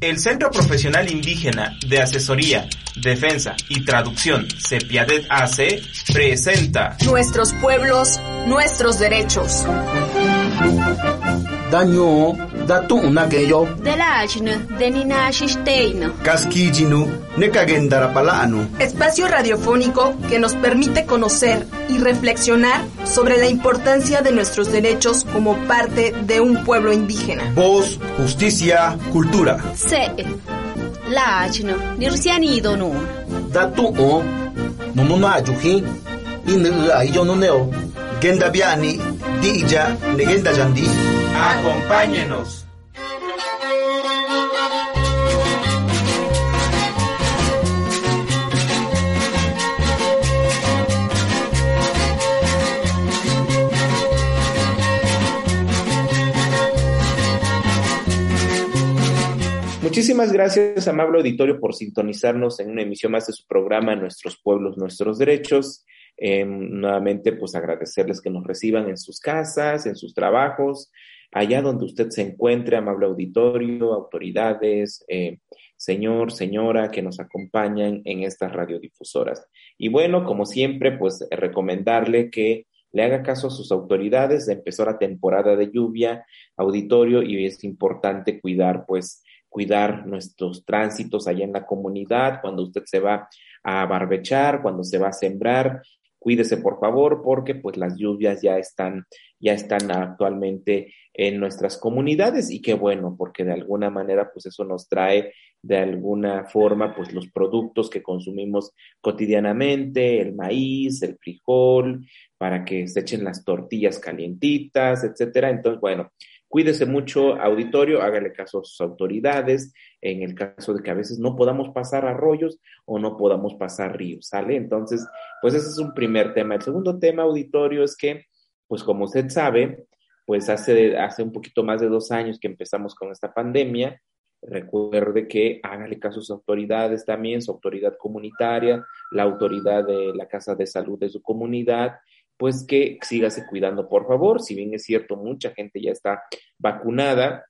El Centro Profesional Indígena de Asesoría, Defensa y Traducción, CEPIADET AC, presenta Nuestros pueblos, nuestros derechos. Daño, datu unageyo, Delachne, deninashisteino. casquillinu, necagendarapalanu. Espacio radiofónico que nos permite conocer y reflexionar sobre la importancia de nuestros derechos como parte de un pueblo indígena. Voz, justicia, cultura. Se. Lachne, nirsianido no. Datu o, nomuna ayuji, inu ayo noneo. Genda biani, di ija, negenda yandi. Acompáñenos. Muchísimas gracias, amable auditorio, por sintonizarnos en una emisión más de su programa Nuestros Pueblos, Nuestros Derechos. Eh, nuevamente, pues agradecerles que nos reciban en sus casas, en sus trabajos, allá donde usted se encuentre, amable auditorio, autoridades, eh, señor, señora, que nos acompañan en estas radiodifusoras. Y bueno, como siempre, pues recomendarle que le haga caso a sus autoridades. Empezó la temporada de lluvia, auditorio, y es importante cuidar, pues, cuidar nuestros tránsitos allá en la comunidad, cuando usted se va a barbechar, cuando se va a sembrar, cuídese por favor, porque pues las lluvias ya están, ya están actualmente en nuestras comunidades y qué bueno, porque de alguna manera pues eso nos trae de alguna forma pues los productos que consumimos cotidianamente, el maíz, el frijol, para que se echen las tortillas calientitas, etcétera. Entonces, bueno, Cuídese mucho, auditorio, hágale caso a sus autoridades en el caso de que a veces no podamos pasar arroyos o no podamos pasar ríos, ¿sale? Entonces, pues ese es un primer tema. El segundo tema, auditorio, es que, pues como usted sabe, pues hace, hace un poquito más de dos años que empezamos con esta pandemia. Recuerde que hágale caso a sus autoridades también, su autoridad comunitaria, la autoridad de la Casa de Salud de su comunidad, pues que sígase cuidando, por favor. Si bien es cierto, mucha gente ya está vacunada,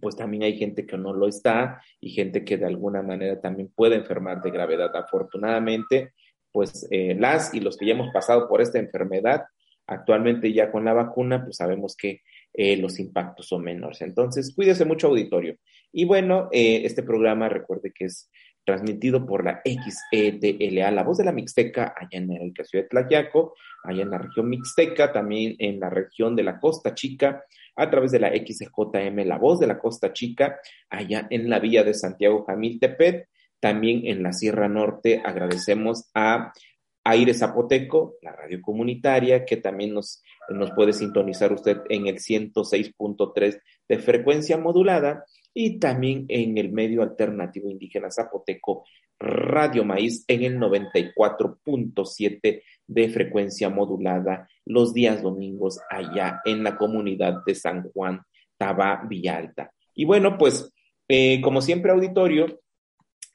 pues también hay gente que no lo está y gente que de alguna manera también puede enfermar de gravedad. Afortunadamente, pues eh, las y los que ya hemos pasado por esta enfermedad, actualmente ya con la vacuna, pues sabemos que eh, los impactos son menores. Entonces, cuídese mucho, auditorio. Y bueno, eh, este programa, recuerde que es transmitido por la XEDLA, la voz de la Mixteca, allá en el ciudad de Tlayaco, allá en la región Mixteca, también en la región de la Costa Chica, a través de la XJM, la voz de la Costa Chica, allá en la villa de Santiago Jamiltepet, también en la Sierra Norte. Agradecemos a Aire Zapoteco, la radio comunitaria, que también nos, nos puede sintonizar usted en el 106.3 de frecuencia modulada y también en el medio alternativo indígena zapoteco Radio Maíz en el 94.7 de frecuencia modulada los días domingos allá en la comunidad de San Juan, Tabá, Villalta. Y bueno, pues eh, como siempre auditorio,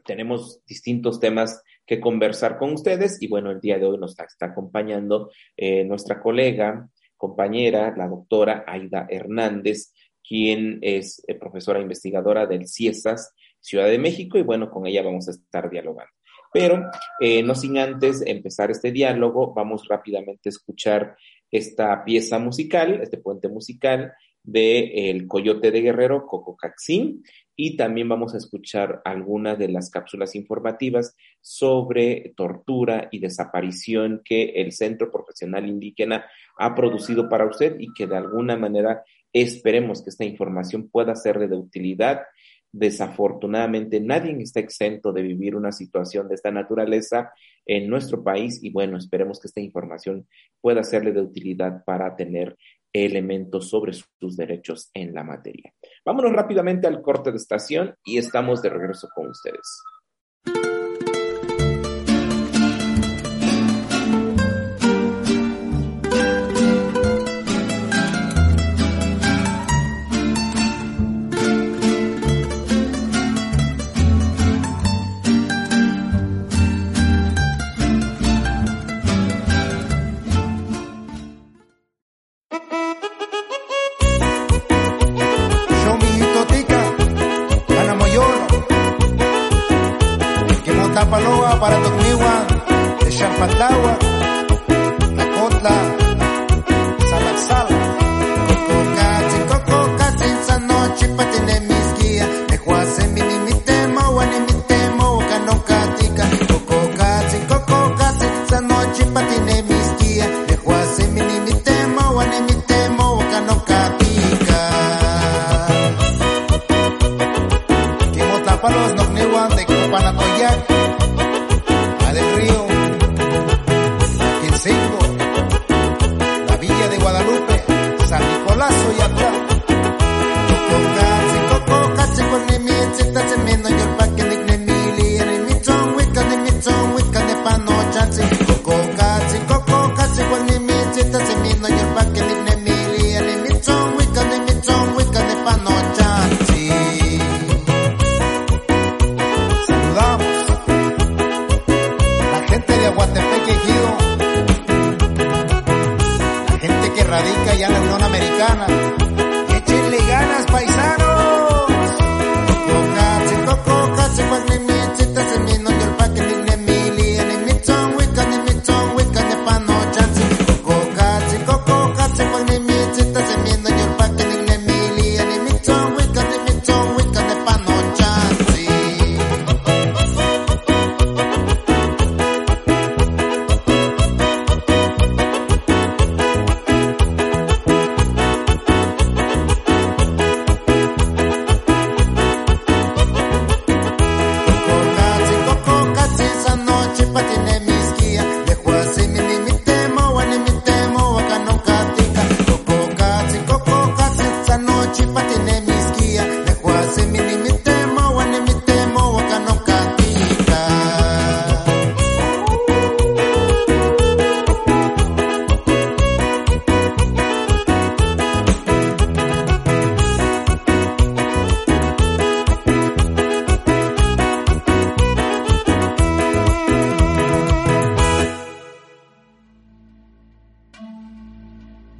tenemos distintos temas que conversar con ustedes y bueno, el día de hoy nos está, acompañando eh, nuestra colega, compañera, la doctora Aida Hernández, quien es eh, profesora investigadora del CIESAS Ciudad de México, y bueno, con ella vamos a estar dialogando. Pero eh, no sin antes empezar este diálogo, vamos rápidamente a escuchar esta pieza musical, este puente musical de El Coyote de Guerrero, Coco Caxín, y también vamos a escuchar algunas de las cápsulas informativas sobre tortura y desaparición que el Centro Profesional Indígena ha producido para usted y que de alguna manera esperemos que esta información pueda serle de utilidad. Desafortunadamente, nadie está exento de vivir una situación de esta naturaleza en nuestro país y bueno, esperemos que esta información pueda serle de utilidad para tener elementos sobre sus derechos en la materia. Vámonos rápidamente al corte de estación y estamos de regreso con ustedes. De Copanatoyac,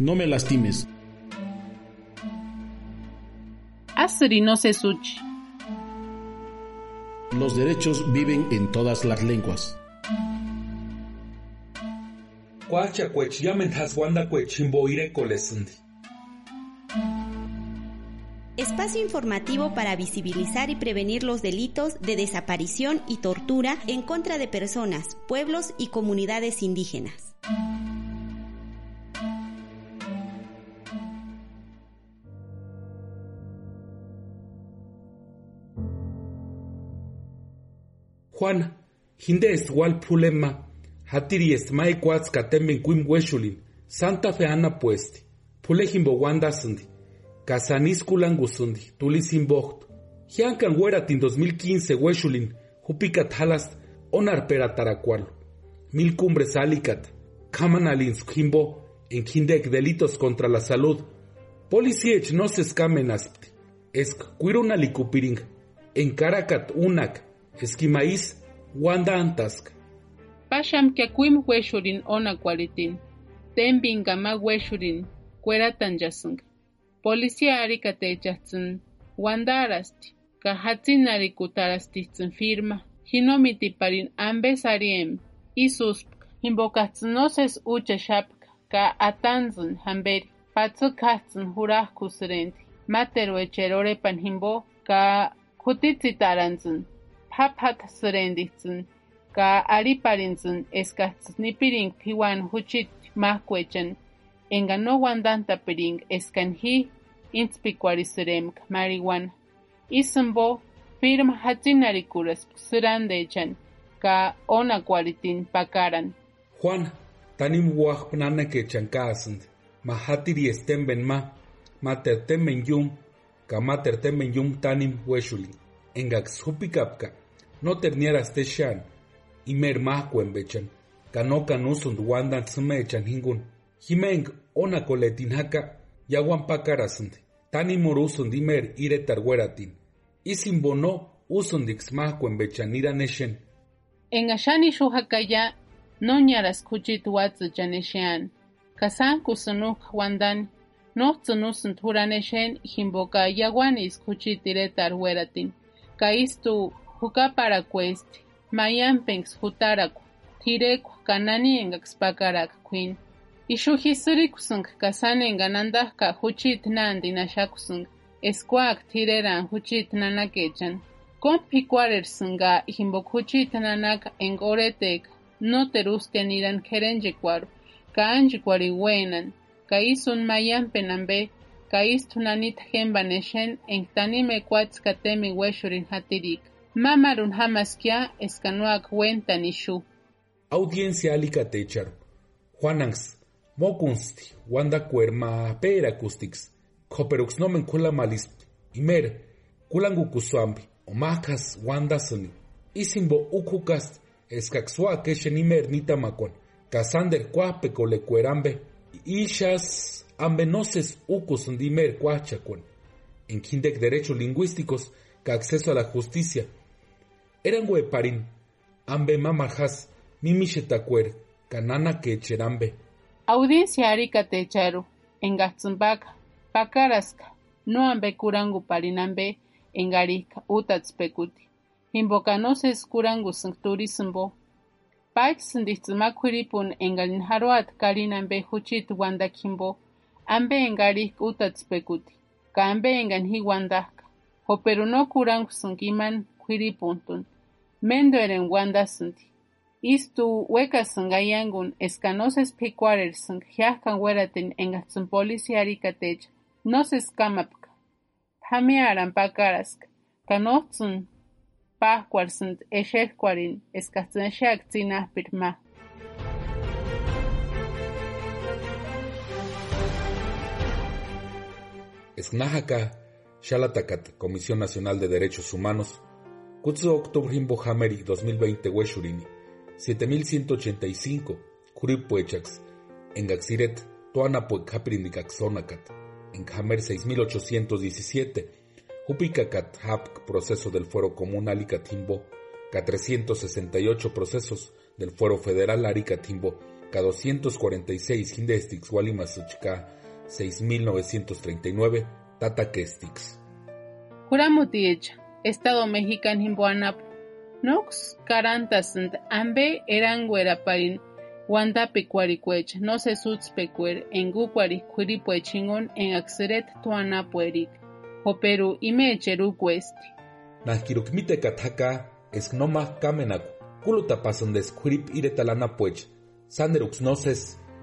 No me lastimes. Asri no se suchi. Los derechos viven en todas las lenguas. Kwacha kwech yamen haswanda kolesindi. Espacio informativo para visibilizar y prevenir los delitos de desaparición y tortura en contra de personas, pueblos y comunidades indígenas. Juan, hinde es wal pulema, hatiri es mai kwats katemben kuim weshulin, Santa Fe ana puesti, pule himbo wanda sundi, kasanis kulangusundi, tulisin bocht. Hiankan weratin 2015 weshulin, hupikat halast, onar pera taracualo. Mil cumbres alicat, kamanalins himbo, en hindek delitos contra la salud. Policiech no se escamen aspti, esk cuiruna likupiring, en caracat unak, esquimais, wanda antask. Pasham kuim weshurin ona kwalitin. Tembin gama weshurin, kueratan yasung. Policía arika techatsun, wandarasti, ka hatsin arikutarastitsun firma. Hinomiti parin ambes ariem, isus, invocatsnoses uche shapka, ka atanzun hamberi, patsu katsun jurajkusurenti. Matero echerorepan himbo, ka kutitzitaranzun, phapat surenditsun, ka ariparinzun eskatz nipirin piwan huchit mahkwechan, enga no wandanta piring eskan hi inspikuarisuremk marihuana. Isambo firma hatzinarikuras surandechan ka ona kwalitin pakaran. Juan, tanim wah pnana que chancasand, mahatiri estemben ma, mater temen yum, ka mater temen yum tanim weshuli, engax hupikapka, no ternieras te shan, imer mahkuen bechan, ka no kanusund wandan smechan hingun, himeng ona koletin haka, yawan pakarasund, tanim urusund imer ire tarweratin, isin bono usundix mahkuen bechan ira En ashani shuhakaya no ñaras kuchit watsu janeshan. Kasan kusunuk wandan no tsunusun turaneshen himboka yawanis kuchit diretar weratin. Kaistu huka para cuesti. mayanpenks jutarakwa thirekwa kananienkaksï pakaraka kw'ini ixu ji sïrikusunka ka sanenka nantak'a juchiti nantini axakusïnka eskuaka t'irerani juchiti nanakechani kómu p'ikwarhersïnka jimpoka juchiti nanaka énka orheteka noteru ústiani nirani k'erenchekwarhu ka ánchikwarhini wenani ka ísï úni mayampeni ampe ka ístu nanita jémpani exeni énka ka ya eska noaka wentani ixu. Audiencia alicatecharhu Juananks mokunsti wantakweeri ma peerakustiksï k'operuksï nomeni k'ulamalispti imeri kulankukusïampi o mak'asï wantasïni isï jimpo ukukasti eskaksï úaka exeni imeri nitamakwani ka sánteru kwap'ekolekwaeri ampe ixasï ampe no sési úkusïnti imeri kwach'akwani énka jinteka derechos lingüísticos ka acceso a la justicia erankwaeparini ampe mamaru jasï mimixetakweeri ka nanakecheri ampe. Audiencia ampe énkarhik'a utatspekuti. Jimpoka no sési kurankusïnka turisïmpo pakisïntisïni ma kw'iripuni énkarini jarhoati karini ampe juchiti wantak'a jimpo ampe énkarhik'a utatspekuti. Ka ampe énkani ji wantak'a joperu no méntuereni wantasïnti ístu wekasïnka ayankuni eska no sési p'ikwarhersïnka jiakani weratini énkats'ïni policia arikatecha no sési kamapka p'amearhani pakaraska ka nots'ïni pákwarhisïnti exekwarhini eskats'ïni exeaka tsinap'iri ma. Eska na jaka xalatakata Comisión Nacional de Derechos Humanos kutsï octubre jimpo jameri 2020 wexurhini 7185 k'uripuechaksï enkaksï ireta toanapueka japirintikak'a sonakata enka jameri 6817 jupikakata japka proceso del fuero común alicata jimpo ka 368 procesos del fuero federal aricata jimpo ka 246 jintestiksï walimasïchi ka 6939 tatakestiksï. Estado mexicano jimpo anapu noksï karantasïnti ampe erankwaeraparini wantap'ikwarhikwecha no sési útspekwaeri enka úkwarhik'a kw'iripuecha jinkoni enkaksï ireta t'u anapuerika joperu imaecheri úkwesti. Nak'iruka mítekata jaka eska no ma kamenakwa kulutapasïnti eska kw'iripu iretali anapuecha sánteruksï no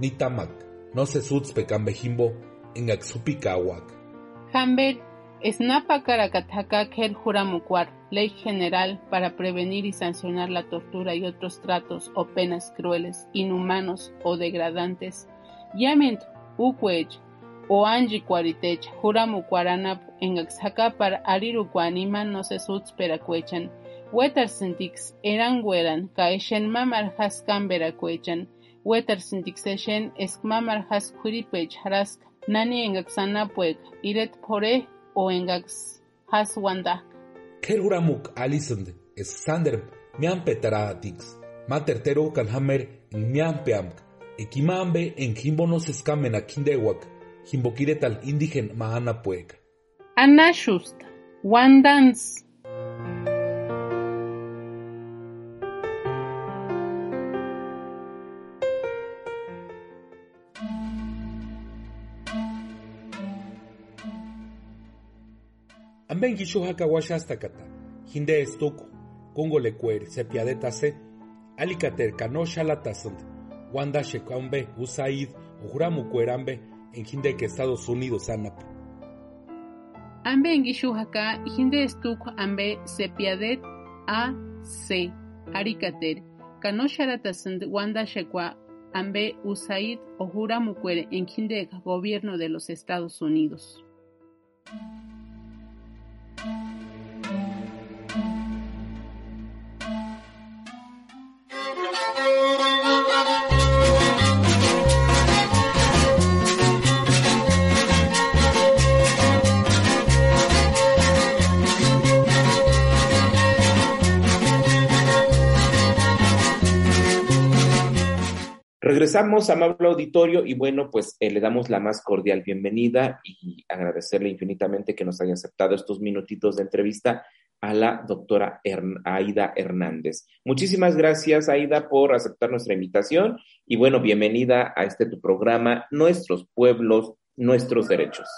nitamaka no sési útspekwa pakarakata jaka k'eri juramukwarhu Ley General para prevenir y sancionar la tortura y otros tratos o penas crueles, inhumanos o degradantes. Yamiento, ukwecha, o anjikwaritecha, juramukwaranapu enkaksaka para arirukwaniman no se sutsperakwechan. Wetarsintiks erangueran ka eshen mamar has kamberakwechan. Wetarsintiks eshen esk mamar has kwiripech haraska. Nani enkaksanapueka, iret pore has wanda. K'eri juramuk'a alisïnti eska sánteru miampetarat'iksï ma terteruka jameru enka miampeamka eka ima ampe enka jimpo no sési kamenaka Ampenki ixu jaka waxastakata jinte estuku kúnkolekueri sepiadetase alicateri ka no xalatasïnti wantaxekwa ampe USAID o juramukweeri ampe enka jinteka Estados Unidos anapu. Ampe enka ixu jaka jinte estuku ampe sepiadet a c arikateri ka no xalatasïnti wantaxekwa ampe USAID o juramukweeri enka jinteka Gobierno de los Estados Unidos. Thank you. Regresamos, amable auditorio, y bueno, pues eh, le damos la más cordial bienvenida y agradecerle infinitamente que nos haya aceptado estos minutitos de entrevista a la doctora Aida Hernández. Muchísimas gracias, Aida, por aceptar nuestra invitación y bueno, bienvenida a este tu programa, Nuestros Pueblos, Nuestros Derechos.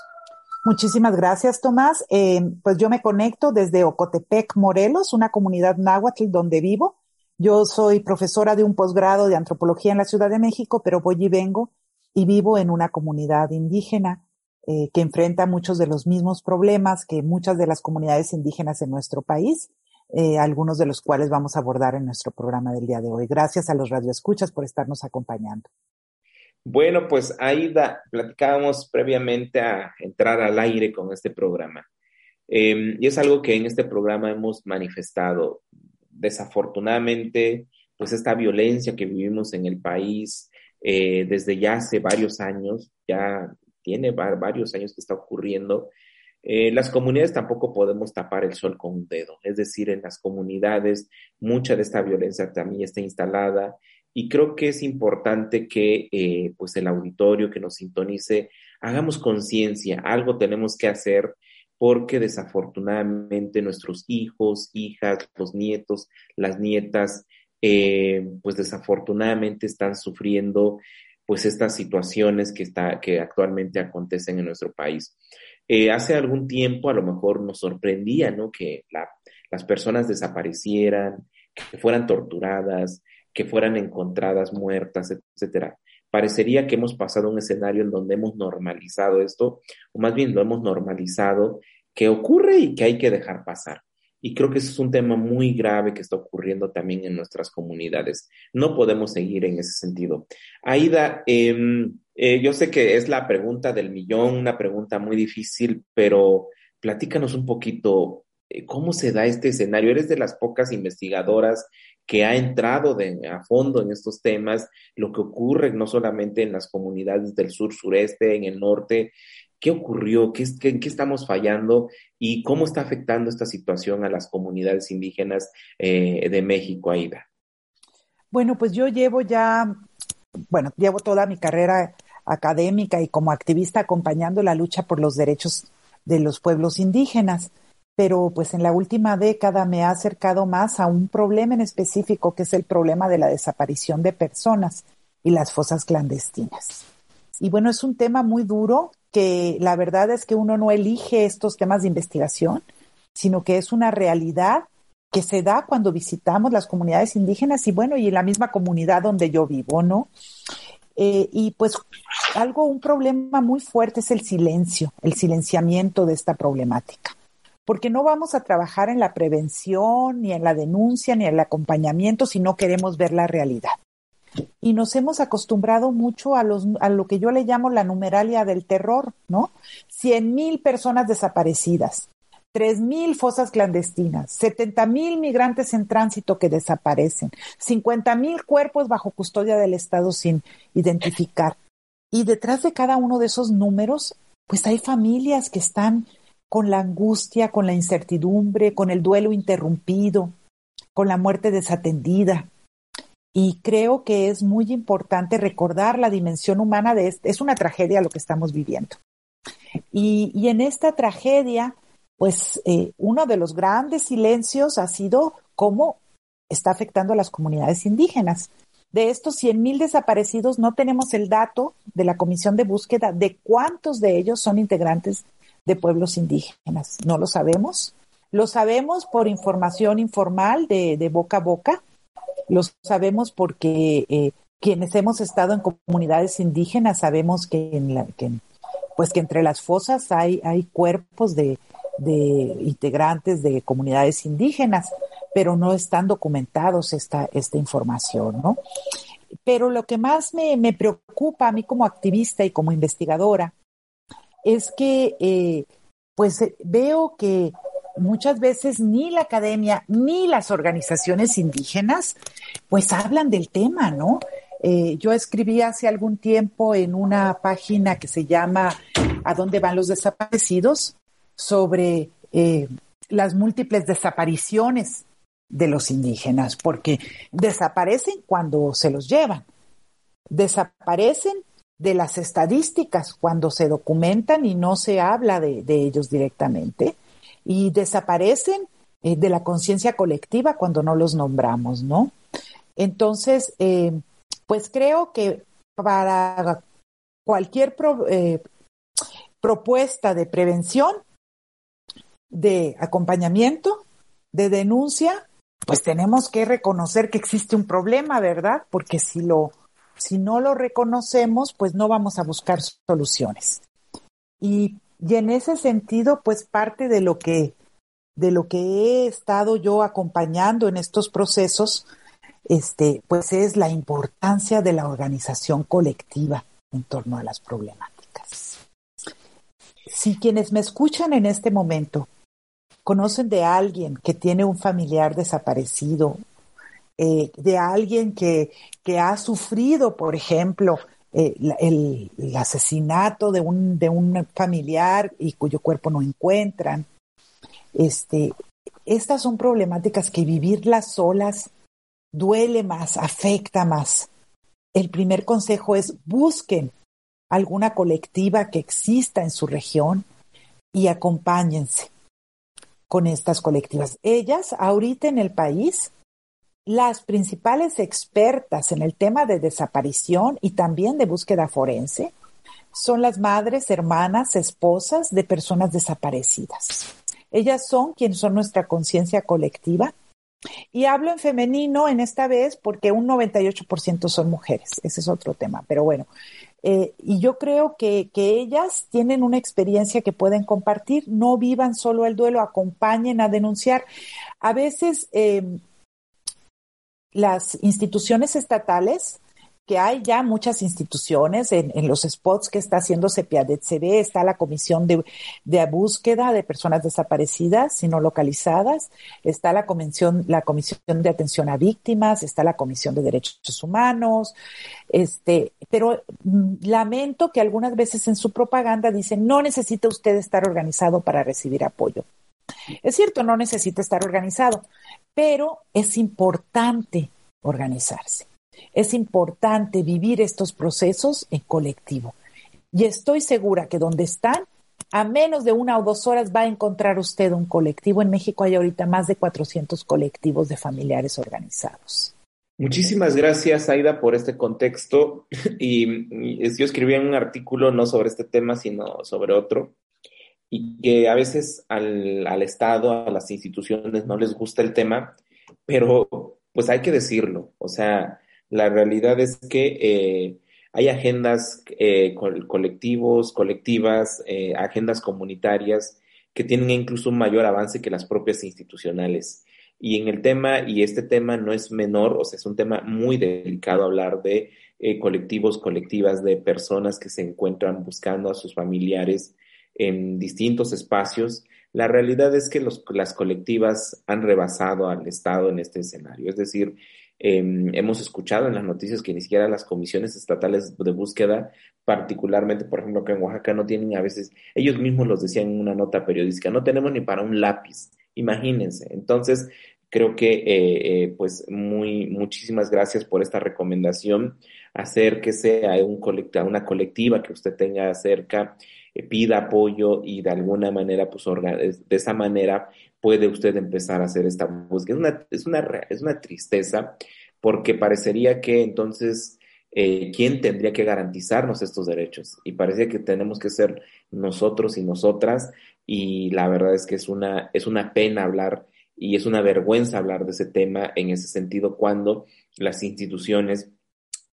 Muchísimas gracias, Tomás. Eh, pues yo me conecto desde Ocotepec, Morelos, una comunidad náhuatl donde vivo. Yo soy profesora de un posgrado de antropología en la Ciudad de México, pero voy y vengo y vivo en una comunidad indígena eh, que enfrenta muchos de los mismos problemas que muchas de las comunidades indígenas en nuestro país, eh, algunos de los cuales vamos a abordar en nuestro programa del día de hoy. Gracias a los radioescuchas por estarnos acompañando. Bueno, pues Aida, platicábamos previamente a entrar al aire con este programa. Em, y es algo que en este programa hemos manifestado. Desafortunadamente, pues esta violencia que vivimos en el país eh, desde ya hace varios años, ya tiene varios años que está ocurriendo, eh, las comunidades tampoco podemos tapar el sol con un dedo, es decir, en las comunidades mucha de esta violencia también está instalada y creo que es importante que eh, pues el auditorio que nos sintonice hagamos conciencia, algo tenemos que hacer porque desafortunadamente nuestros hijos, hijas, los nietos, las nietas, eh, pues desafortunadamente están sufriendo pues estas situaciones que, está, que actualmente acontecen en nuestro país. Eh, hace algún tiempo a lo mejor nos sorprendía, ¿no? Que las personas desaparecieran, que fueran torturadas, que fueran encontradas muertas, etcétera. Parecería que hemos pasado un escenario en donde hemos normalizado esto, o más bien lo hemos normalizado, que ocurre y que hay que dejar pasar. Y creo que ese es un tema muy grave que está ocurriendo también en nuestras comunidades. No podemos seguir en ese sentido. Aida, em, eh, yo sé que es la pregunta del millón, una pregunta muy difícil, pero platícanos un poquito eh, cómo se da este escenario. Eres de las pocas investigadoras que ha entrado de, a fondo en estos temas, lo que ocurre no solamente en las comunidades del sur, sureste, en el norte, qué ocurrió, qué, qué, qué estamos fallando y cómo está afectando esta situación a las comunidades indígenas eh, de México, Aida. Bueno, pues yo llevo ya, bueno, llevo toda mi carrera académica y como activista acompañando la lucha por los derechos de los pueblos indígenas pero pues en la última década me ha acercado más a un problema en específico que es el problema de la desaparición de personas y las fosas clandestinas. Y bueno, es un tema muy duro que la verdad es que uno no elige estos temas de investigación, sino que es una realidad que se da cuando visitamos las comunidades indígenas y bueno, y la misma comunidad donde yo vivo, ¿no? Eh, y pues algo, un problema muy fuerte es el silencio, el silenciamiento de esta problemática porque no vamos a trabajar en la prevención, ni en la denuncia, ni en el acompañamiento si no queremos ver la realidad. Y nos hemos acostumbrado mucho a, los, a lo que yo le llamo la numeralia del terror, ¿no? Cien mil personas desaparecidas, tres mil fosas clandestinas, setenta mil migrantes en tránsito que desaparecen, cincuenta mil cuerpos bajo custodia del Estado sin identificar. Y detrás de cada uno de esos números, pues hay familias que están con la angustia, con la incertidumbre, con el duelo interrumpido, con la muerte desatendida. Y creo que es muy importante recordar la dimensión humana de esto. Es una tragedia lo que estamos viviendo. Y, en esta tragedia, pues eh, uno de los grandes silencios ha sido cómo está afectando a las comunidades indígenas. De estos 100.000 desaparecidos no tenemos el dato de la comisión de búsqueda de cuántos de ellos son integrantes de pueblos indígenas. No lo sabemos. Lo sabemos por información informal de, de boca a boca. Lo sabemos porque eh, quienes hemos estado en comunidades indígenas sabemos que, en la, que, pues que entre las fosas hay, hay cuerpos de, de integrantes de comunidades indígenas, pero no están documentados esta, esta información, ¿no? Pero lo que más me, me preocupa a mí como activista y como investigadora es que eh, pues eh, veo que muchas veces ni la academia ni las organizaciones indígenas pues hablan del tema, ¿no? Eh, yo escribí hace algún tiempo en una página que se llama ¿A dónde van los desaparecidos? sobre las múltiples desapariciones de los indígenas, porque desaparecen cuando se los llevan, desaparecen de las estadísticas cuando se documentan y no se habla de, ellos directamente y desaparecen eh, de la conciencia colectiva cuando no los nombramos, ¿no? Entonces, eh, pues creo que para cualquier eh, propuesta de prevención, de acompañamiento, de denuncia, pues tenemos que reconocer que existe un problema, ¿verdad? Porque si lo, si no lo reconocemos, pues no vamos a buscar soluciones. Y, y en ese sentido, pues parte de lo que, de lo que he estado yo acompañando en estos procesos, este, pues es la importancia de la organización colectiva en torno a las problemáticas. Si quienes me escuchan en este momento conocen de alguien que tiene un familiar desaparecido, eh, de alguien que, que, ha sufrido, por ejemplo, eh, el, el, asesinato de un, de un familiar y cuyo cuerpo no encuentran. Este, estas son problemáticas que vivirlas solas duele más, afecta más. El primer consejo es busquen alguna colectiva que exista en su región y acompáñense con estas colectivas. Ellas, ahorita en el país, las principales expertas en el tema de desaparición y también de búsqueda forense son las madres, hermanas, esposas de personas desaparecidas. Ellas son quienes son nuestra conciencia colectiva y hablo en femenino en esta vez porque un 98% son mujeres. Ese es otro tema, pero bueno. Eh, y yo creo que, que, ellas tienen una experiencia que pueden compartir. No vivan solo el duelo, acompañen a denunciar. A veces eh, las instituciones estatales que hay ya muchas instituciones en, los spots que está haciendo CEPIADET CB, está la comisión de, de, búsqueda de personas desaparecidas y no localizadas, está la comisión, la comisión de atención a víctimas, está la comisión de derechos humanos, este, pero mm, lamento que algunas veces en su propaganda dicen no necesita usted estar organizado para recibir apoyo. Es cierto, no necesita estar organizado, pero es importante organizarse. Es importante vivir estos procesos en colectivo. Y estoy segura que donde están, a menos de una o dos horas va a encontrar usted un colectivo. En México hay ahorita más de 400 colectivos de familiares organizados. Muchísimas gracias, Aida, por este contexto. Y, yo escribí un artículo no sobre este tema, sino sobre otro, y que a veces al, al Estado, a las instituciones no les gusta el tema, pero pues hay que decirlo. O sea, la realidad es que eh, hay agendas eh, colectivos, colectivas, eh, agendas comunitarias que tienen incluso un mayor avance que las propias institucionales. Y en el tema, y este tema no es menor, o sea, es un tema muy delicado hablar de colectivos, colectivas, de personas que se encuentran buscando a sus familiares en distintos espacios. La realidad es que las colectivas han rebasado al Estado en este escenario. Es decir, eh, hemos escuchado en las noticias que ni siquiera las comisiones estatales de búsqueda, particularmente, por ejemplo, que en Oaxaca no tienen a veces, ellos mismos los decían en una nota periodística, no tenemos ni para un lápiz, imagínense. Entonces, creo que, eh, eh, pues, muy, muchísimas gracias por esta recomendación. Acérquese a un colecta, una colectiva que usted tenga cerca, pida apoyo y de alguna manera, pues, de esa manera puede usted empezar a hacer esta búsqueda. Es una, es una, es una tristeza porque parecería que entonces, eh, ¿quién tendría que garantizarnos estos derechos? Y parece que tenemos que ser nosotros y nosotras y la verdad es que es una, es una pena hablar y es una vergüenza hablar de ese tema en ese sentido cuando las instituciones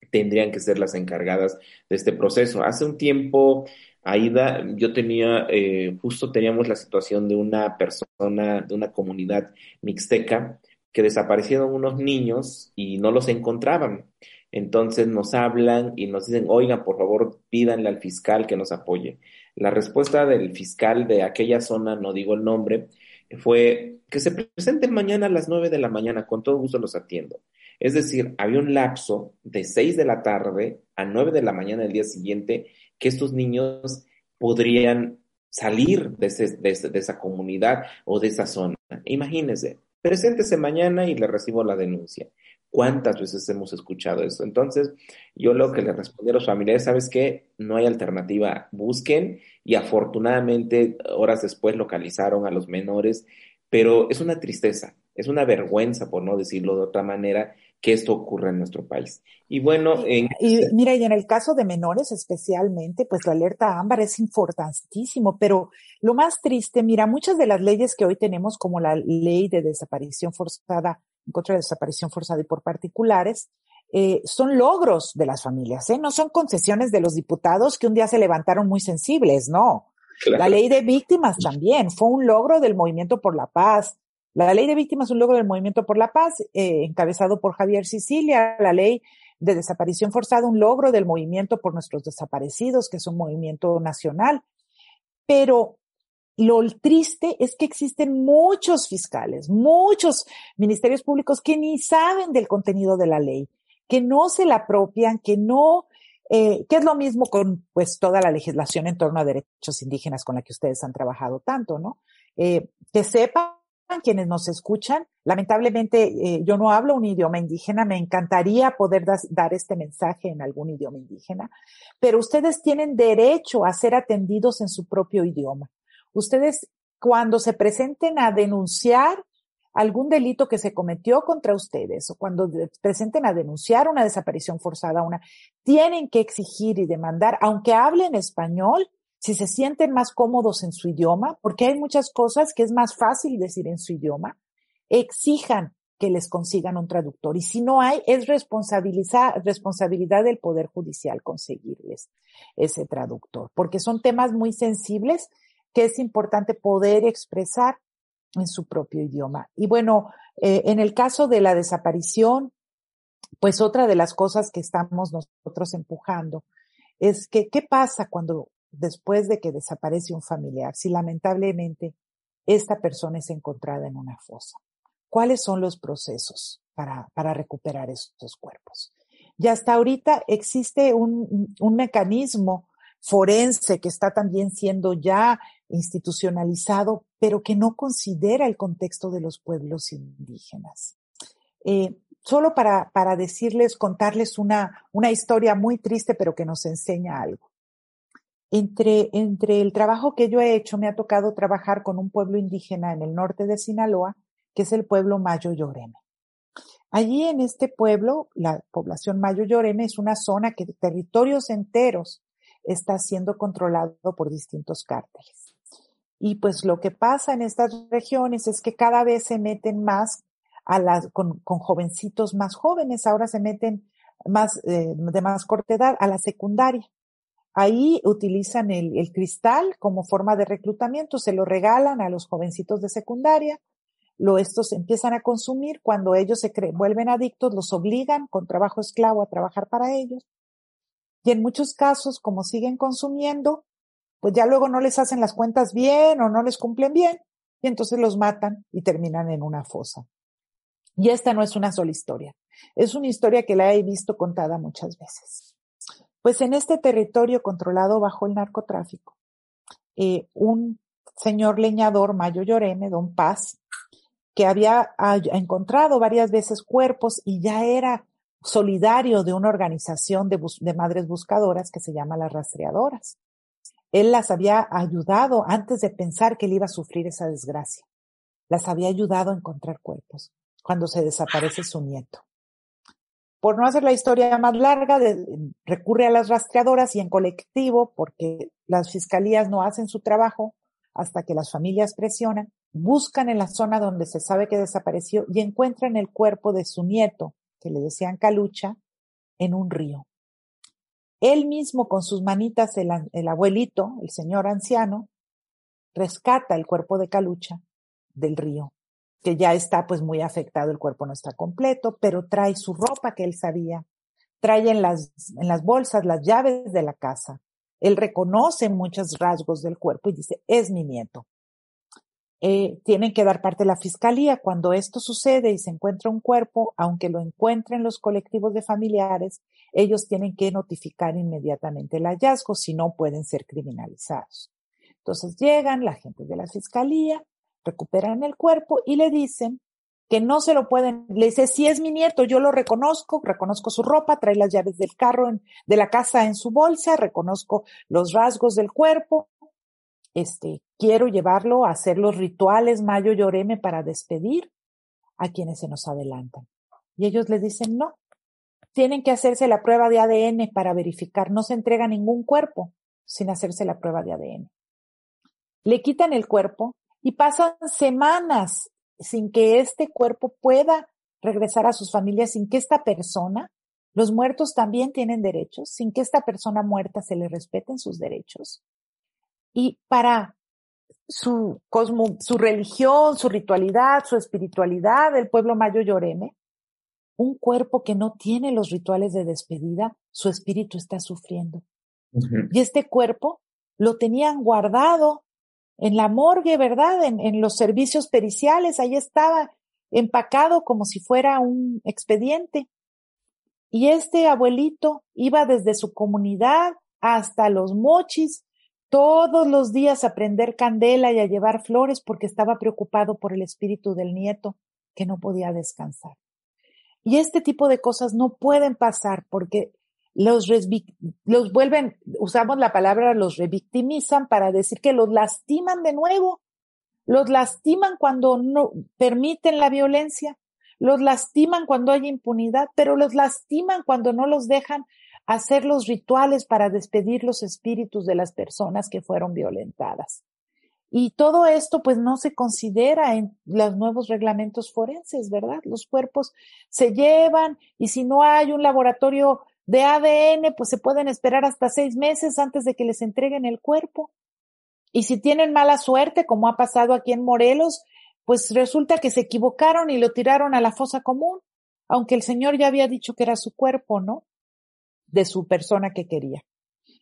tendrían que ser las encargadas de este proceso. Hace un tiempo Aida, yo tenía, eh, justo teníamos la situación de una persona, de una comunidad mixteca, que desaparecieron unos niños y no los encontraban. Entonces nos hablan y nos dicen, oigan, por favor, pídanle al fiscal que nos apoye. La respuesta del fiscal de aquella zona, no digo el nombre, fue que se presenten mañana a las nueve de la mañana, con todo gusto los atiendo. Es decir, había un lapso de seis de la tarde a nueve de la mañana del día siguiente que estos niños podrían salir de, esa comunidad o de esa zona. Imagínense, preséntese mañana y le recibo la denuncia. ¿Cuántas veces hemos escuchado eso? Entonces, yo lo que le respondí a los familiares, ¿sabes qué? No hay alternativa. Busquen y afortunadamente horas después localizaron a los menores, pero es una tristeza, es una vergüenza, por no decirlo de otra manera, que esto ocurra en nuestro país. Y bueno, en... y, mira, y en el caso de menores especialmente, pues la alerta ámbar es importantísimo, pero lo más triste, mira, muchas de las leyes que hoy tenemos, como la ley de desaparición forzada, en contra de desaparición forzada y por particulares, eh, son logros de las familias, ¿eh? no son concesiones de los diputados que un día se levantaron muy sensibles, no. La ley de víctimas también fue un logro del movimiento por la paz, la ley de víctimas es un logro del Movimiento por la Paz, eh, encabezado por Javier Sicilia. La ley de desaparición forzada, un logro del Movimiento por nuestros desaparecidos, que es un movimiento nacional. Pero lo triste es que existen muchos fiscales, muchos ministerios públicos que ni saben del contenido de la ley, que no se la apropian, que no, eh, que es lo mismo con pues toda la legislación en torno a derechos indígenas con la que ustedes han trabajado tanto, ¿no? Eh, que sepan quienes nos escuchan. Lamentablemente eh, yo no hablo un idioma indígena, me encantaría poder dar este mensaje en algún idioma indígena, pero ustedes tienen derecho a ser atendidos en su propio idioma. Ustedes cuando se presenten a denunciar algún delito que se cometió contra ustedes o cuando presenten a denunciar una desaparición forzada, una, tienen que exigir y demandar, aunque hablen español, si se sienten más cómodos en su idioma, porque hay muchas cosas que es más fácil decir en su idioma, exijan que les consigan un traductor. Y si no hay, es responsabilidad del Poder Judicial conseguirles ese traductor, porque son temas muy sensibles que es importante poder expresar en su propio idioma. Y bueno, eh, en el caso de la desaparición, pues otra de las cosas que estamos nosotros empujando es que, ¿qué pasa cuando después de que desaparece un familiar, si lamentablemente esta persona es encontrada en una fosa? ¿Cuáles son los procesos para, para recuperar estos cuerpos? Y hasta ahorita existe un, un mecanismo forense que está también siendo ya institucionalizado, pero que no considera el contexto de los pueblos indígenas. Eh, solo para, para decirles, contarles una, una historia muy triste, pero que nos enseña algo. Entre, entre el trabajo que yo he hecho, me ha tocado trabajar con un pueblo indígena en el norte de Sinaloa, que es el pueblo Mayo Lloreme. Allí en este pueblo, la población Mayo Lloreme es una zona que territorios enteros está siendo controlado por distintos cárteles. Y pues lo que pasa en estas regiones es que cada vez se meten más a las, con, con jovencitos más jóvenes, ahora se meten más, eh, de más corta edad a la secundaria. Ahí utilizan el, cristal como forma de reclutamiento, se lo regalan a los jovencitos de secundaria, lo estos empiezan a consumir, cuando ellos se vuelven adictos, los obligan con trabajo esclavo a trabajar para ellos. Y en muchos casos, como siguen consumiendo, pues ya luego no les hacen las cuentas bien o no les cumplen bien, y entonces los matan y terminan en una fosa. Y esta no es una sola historia, es una historia que la he visto contada muchas veces. Pues en este territorio controlado bajo el narcotráfico, eh, un señor leñador, Mayo Lloreme, Don Paz, que había encontrado varias veces cuerpos y ya era solidario de una organización de, de, madres buscadoras que se llama las rastreadoras. Él las había ayudado antes de pensar que él iba a sufrir esa desgracia. Las había ayudado a encontrar cuerpos cuando se desaparece su nieto por no hacer la historia más larga, recurre a las rastreadoras y en colectivo, porque las fiscalías no hacen su trabajo hasta que las familias presionan, buscan en la zona donde se sabe que desapareció y encuentran el cuerpo de su nieto, que le decían Calucha, en un río. Él mismo con sus manitas, el, el abuelito, el señor anciano, rescata el cuerpo de Calucha del río que ya está pues muy afectado, el cuerpo no está completo, pero trae su ropa que él sabía, trae en las, en las bolsas las llaves de la casa. Él reconoce muchos rasgos del cuerpo y dice, es mi nieto. Eh, tienen que dar parte de la fiscalía. Cuando esto sucede y se encuentra un cuerpo, aunque lo encuentren los colectivos de familiares, ellos tienen que notificar inmediatamente el hallazgo, si no pueden ser criminalizados. Entonces llegan la gente de la fiscalía, recuperan el cuerpo y le dicen que no se lo pueden, le dice, si es mi nieto, yo lo reconozco, reconozco su ropa, trae las llaves del carro, de la casa en su bolsa, reconozco los rasgos del cuerpo, este, quiero llevarlo a hacer los rituales Mayo Lloreme para despedir a quienes se nos adelantan. Y ellos le dicen, no, tienen que hacerse la prueba de ADN para verificar, no se entrega ningún cuerpo sin hacerse la prueba de ADN. Le quitan el cuerpo y pasan semanas sin que este cuerpo pueda regresar a sus familias, sin que esta persona, los muertos también tienen derechos, sin que esta persona muerta se le respeten sus derechos. Y para su cosmo, su religión, su ritualidad, su espiritualidad del pueblo mayo lloreme, un cuerpo que no tiene los rituales de despedida, su espíritu está sufriendo. Y este cuerpo lo tenían guardado en la morgue, ¿verdad? En, en, los servicios periciales, ahí estaba empacado como si fuera un expediente. Y este abuelito iba desde su comunidad hasta los mochis todos los días a prender candela y a llevar flores porque estaba preocupado por el espíritu del nieto que no podía descansar. Y este tipo de cosas no pueden pasar porque los, los vuelven, usamos la palabra, los revictimizan para decir que los lastiman de nuevo. Los lastiman cuando no permiten la violencia, los lastiman cuando hay impunidad, pero los lastiman cuando no los dejan hacer los rituales para despedir los espíritus de las personas que fueron violentadas. Y todo esto pues no se considera en los nuevos reglamentos forenses, ¿verdad? Los cuerpos se llevan y si no hay un laboratorio de ADN, pues se pueden esperar hasta seis meses antes de que les entreguen el cuerpo. Y si tienen mala suerte, como ha pasado aquí en Morelos, pues resulta que se equivocaron y lo tiraron a la fosa común, aunque el señor ya había dicho que era su cuerpo, ¿no? De su persona que quería.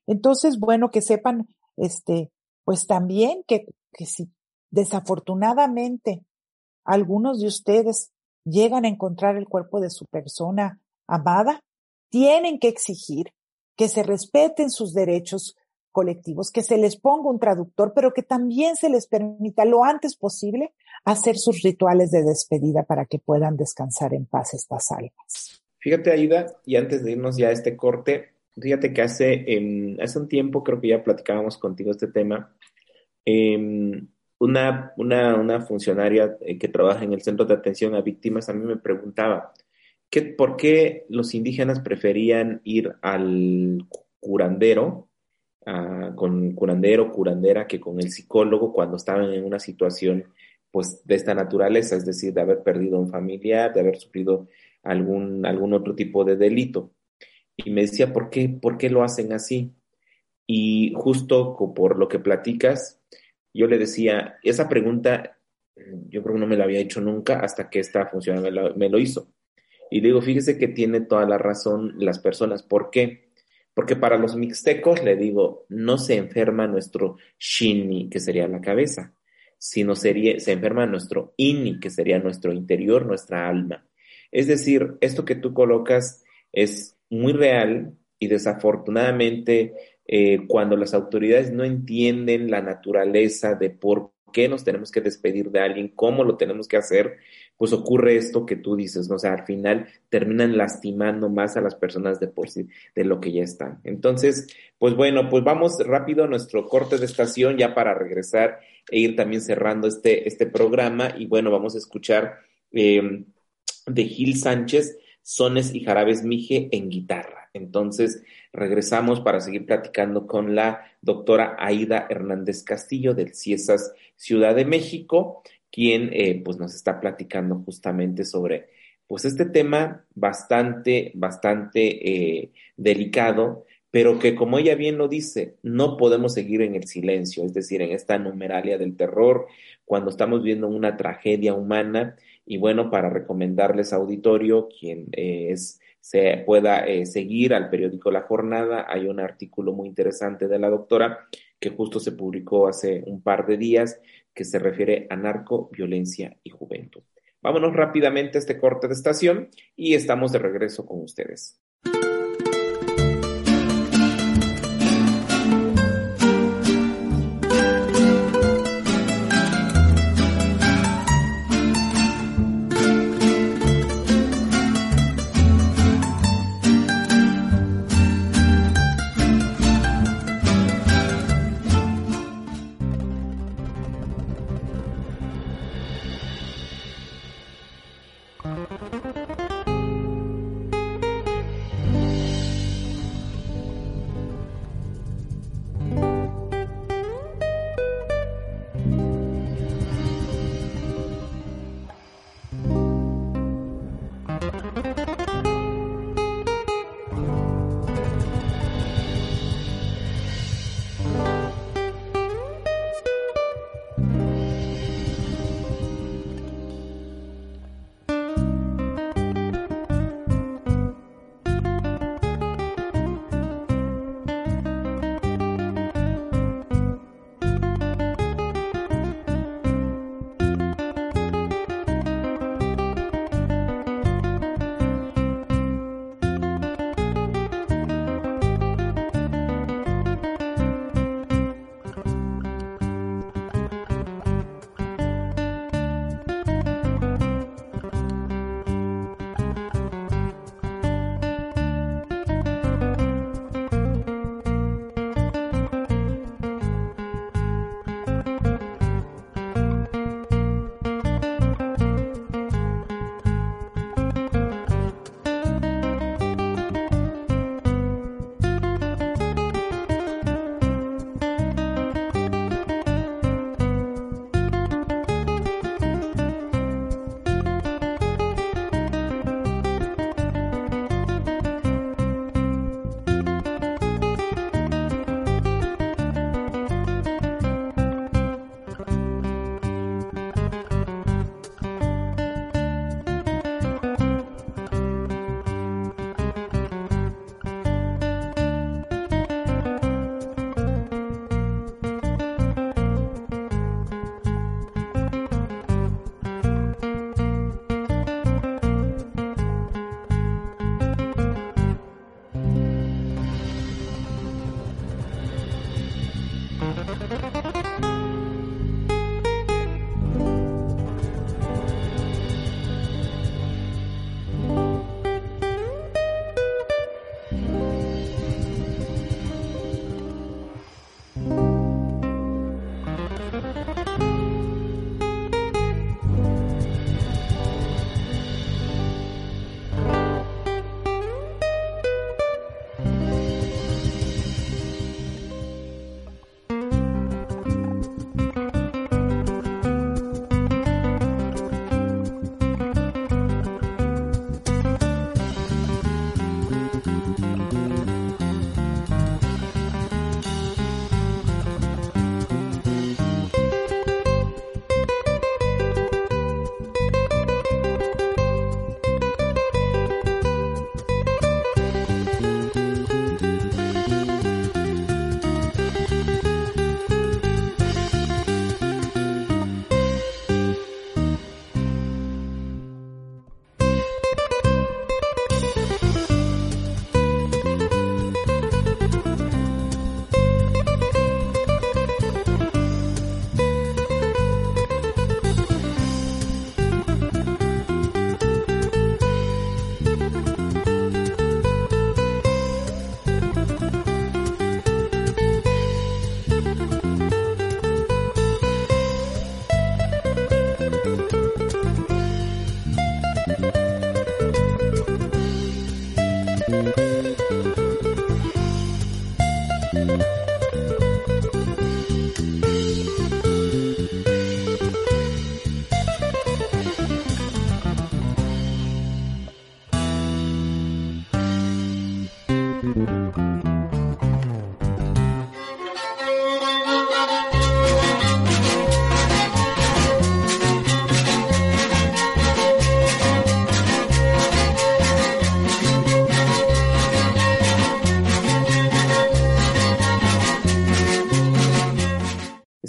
Entonces, bueno, que sepan, este, pues también que, que si desafortunadamente algunos de ustedes llegan a encontrar el cuerpo de su persona amada, tienen que exigir que se respeten sus derechos colectivos, que se les ponga un traductor, pero que también se les permita lo antes posible hacer sus rituales de despedida para que puedan descansar en paz estas almas. Fíjate, Aida, y antes de irnos ya a este corte, fíjate que hace, eh, hace un tiempo creo que ya platicábamos contigo este tema. Eh, una, una, una funcionaria eh, que trabaja en el Centro de Atención a Víctimas a mí me preguntaba, ¿Por qué los indígenas preferían ir al curandero, uh, con curandero, curandera, que con el psicólogo cuando estaban en una situación pues de esta naturaleza, es decir, de haber perdido un familiar, de haber sufrido algún, algún otro tipo de delito? Y me decía, ¿por qué, ¿por qué lo hacen así? Y justo por lo que platicas, yo le decía, esa pregunta yo creo que no me la había hecho nunca hasta que esta funcionaria me lo hizo. Y digo, fíjese que tiene toda la razón las personas. ¿Por qué? Porque para los mixtecos, le digo, no se enferma nuestro shini, que sería la cabeza, sino sería, se enferma nuestro ini, que sería nuestro interior, nuestra alma. Es decir, esto que tú colocas es muy real y desafortunadamente eh, cuando las autoridades no entienden la naturaleza de por qué nos tenemos que despedir de alguien, cómo lo tenemos que hacer, pues ocurre esto que tú dices, ¿no? O sea, al final terminan lastimando más a las personas de por sí, de lo que ya están. Entonces, pues bueno, pues vamos rápido a nuestro corte de estación ya para regresar e ir también cerrando este, este programa y bueno, vamos a escuchar eh, de Gil Sánchez, Sones y Jarabes Mije en guitarra. Entonces, regresamos para seguir platicando con la doctora Aida Hernández Castillo del CIESAS Ciudad de México quien eh, pues nos está platicando justamente sobre pues este tema bastante, bastante eh, delicado, pero que como ella bien lo dice, no podemos seguir en el silencio, es decir, en esta numeralia del terror, cuando estamos viendo una tragedia humana, y bueno, para recomendarles auditorio, quien eh, es, se pueda seguir al periódico La Jornada, hay un artículo muy interesante de la doctora que justo se publicó hace un par de días que se refiere a narco, violencia y juventud. Vámonos rápidamente a este corte de estación y estamos de regreso con ustedes.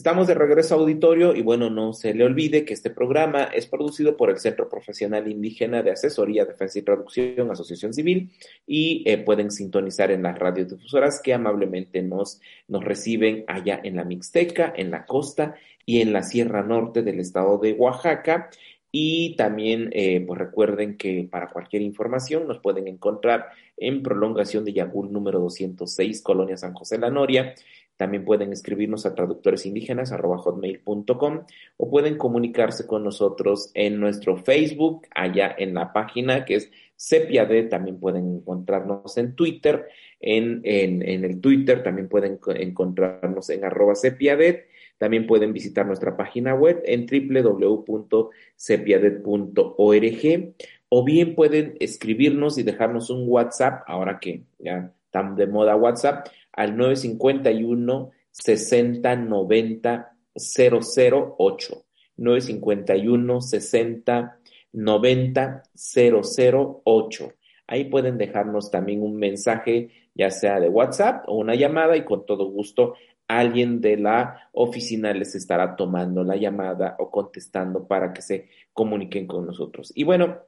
Estamos de regreso a auditorio y bueno, no se le olvide que este programa es producido por el Centro Profesional Indígena de Asesoría, Defensa y Traducción, Asociación Civil, y eh, pueden sintonizar en las radiodifusoras que amablemente nos, nos reciben allá en la Mixteca, en la costa y en la Sierra Norte del estado de Oaxaca. Y también, eh, pues recuerden que para cualquier información nos pueden encontrar en prolongación de Yagul número 206, Colonia San José La Noria, también pueden escribirnos a traductoresindígenas.com o pueden comunicarse con nosotros en nuestro Facebook, allá en la página que es Sepiadet, también pueden encontrarnos en Twitter, en, en, el Twitter también pueden encontrarnos en arroba Sepiadet, también pueden visitar nuestra página web en www.sepiadet.org o bien pueden escribirnos y dejarnos un WhatsApp, ahora que ya están de moda WhatsApp, al 951 60 90 008. 951 60 90 008. Ahí pueden dejarnos también un mensaje, ya sea de WhatsApp o una llamada, y con todo gusto alguien de la oficina les estará tomando la llamada o contestando para que se comuniquen con nosotros. Y bueno,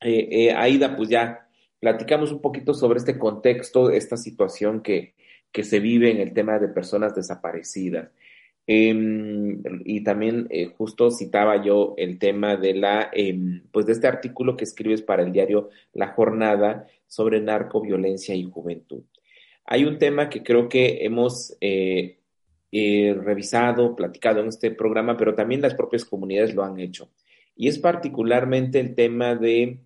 eh, eh, Aida, pues ya platicamos un poquito sobre este contexto, esta situación que, que se vive en el tema de personas desaparecidas. Em, y también eh, justo citaba yo el tema de la, em, pues de este artículo que escribes para el diario La Jornada sobre narcoviolencia y juventud. Hay un tema que creo que hemos eh, eh, revisado, platicado en este programa, pero también las propias comunidades lo han hecho. Y es particularmente el tema de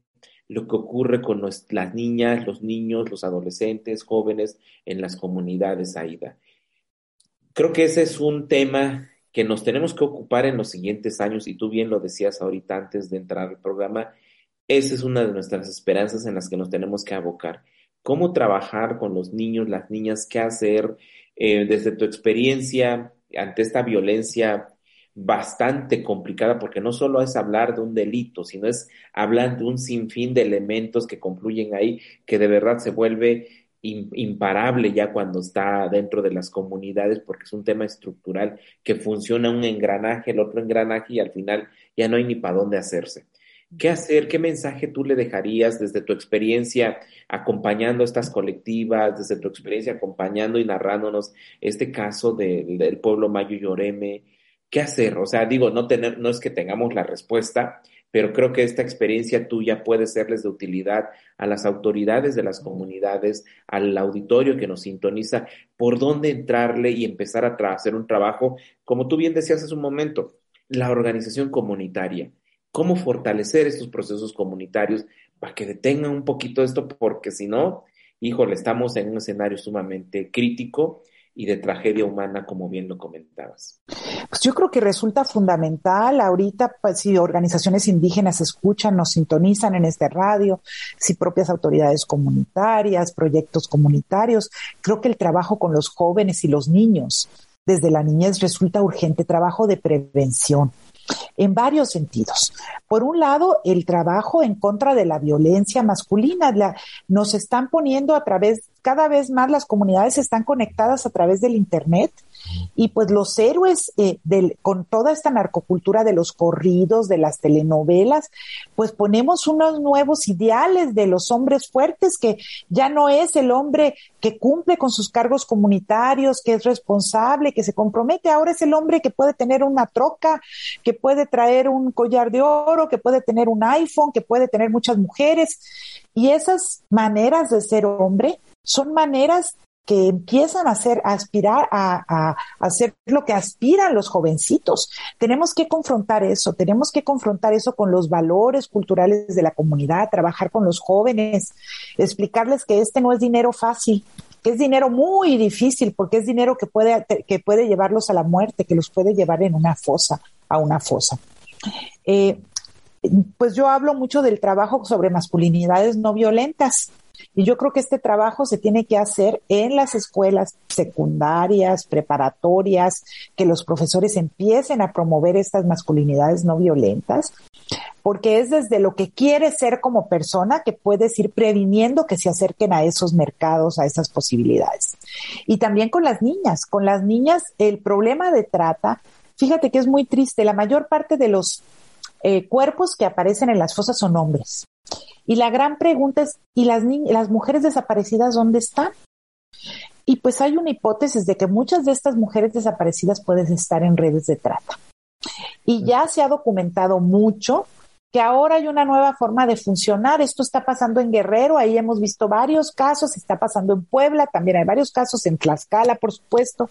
lo que ocurre con las niñas, los niños, los adolescentes, jóvenes en las comunidades AIDA. Creo que ese es un tema que nos tenemos que ocupar en los siguientes años, y tú bien lo decías ahorita antes de entrar al programa, esa es una de nuestras esperanzas en las que nos tenemos que abocar. ¿Cómo trabajar con los niños, las niñas? ¿Qué hacer eh, desde tu experiencia ante esta violencia bastante complicada porque no solo es hablar de un delito, sino es hablar de un sinfín de elementos que confluyen ahí que de verdad se vuelve imparable ya cuando está dentro de las comunidades porque es un tema estructural que funciona un engranaje, el otro engranaje y al final ya no hay ni para dónde hacerse. ¿Qué hacer? ¿Qué mensaje tú le dejarías desde tu experiencia acompañando estas colectivas, desde tu experiencia acompañando y narrándonos este caso del pueblo Mayo Lloreme? ¿Qué hacer? O sea, digo, no, tener, no es que tengamos la respuesta, pero creo que esta experiencia tuya puede serles de utilidad a las autoridades de las comunidades, al auditorio que nos sintoniza, por dónde entrarle y empezar a hacer un trabajo, como tú bien decías hace un momento, la organización comunitaria, cómo fortalecer estos procesos comunitarios para que detengan un poquito esto, porque si no, híjole, estamos en un escenario sumamente crítico y de tragedia humana, como bien lo comentabas. Pues yo creo que resulta fundamental ahorita, pues, si organizaciones indígenas escuchan, nos sintonizan en este radio, si propias autoridades comunitarias, proyectos comunitarios, creo que el trabajo con los jóvenes y los niños desde la niñez resulta urgente, trabajo de prevención en varios sentidos. Por un lado, el trabajo en contra de la violencia masculina. nos están poniendo a través, cada vez más las comunidades están conectadas a través del Internet y pues los héroes eh, del, con toda esta narcocultura de los corridos, de las telenovelas, pues ponemos unos nuevos ideales de los hombres fuertes que ya no es el hombre que cumple con sus cargos comunitarios, que es responsable, que se compromete, ahora es el hombre que puede tener una troca, que puede traer un collar de oro, que puede tener un iPhone, que puede tener muchas mujeres. Y esas maneras de ser hombre son maneras que empiezan a hacer, a aspirar a, hacer lo que aspiran los jovencitos. Tenemos que confrontar eso, tenemos que confrontar eso con los valores culturales de la comunidad, trabajar con los jóvenes, explicarles que este no es dinero fácil, que es dinero muy difícil porque es dinero que puede, que puede llevarlos a la muerte, que los puede llevar en una fosa, a una fosa. Eh, pues yo hablo mucho del trabajo sobre masculinidades no violentas. Y yo creo que este trabajo se tiene que hacer en las escuelas secundarias, preparatorias, que los profesores empiecen a promover estas masculinidades no violentas, porque es desde lo que quieres ser como persona que puedes ir previniendo que se acerquen a esos mercados, a esas posibilidades. Y también con las niñas, con las niñas el problema de trata, fíjate que es muy triste, la mayor parte de los eh, cuerpos que aparecen en las fosas son hombres. Y la gran pregunta es, ¿y las, las mujeres desaparecidas dónde están? Y pues hay una hipótesis de que muchas de estas mujeres desaparecidas pueden estar en redes de trata. Y ya se ha documentado mucho que ahora hay una nueva forma de funcionar. Esto está pasando en Guerrero, ahí hemos visto varios casos, está pasando en Puebla, también hay varios casos en Tlaxcala, por supuesto.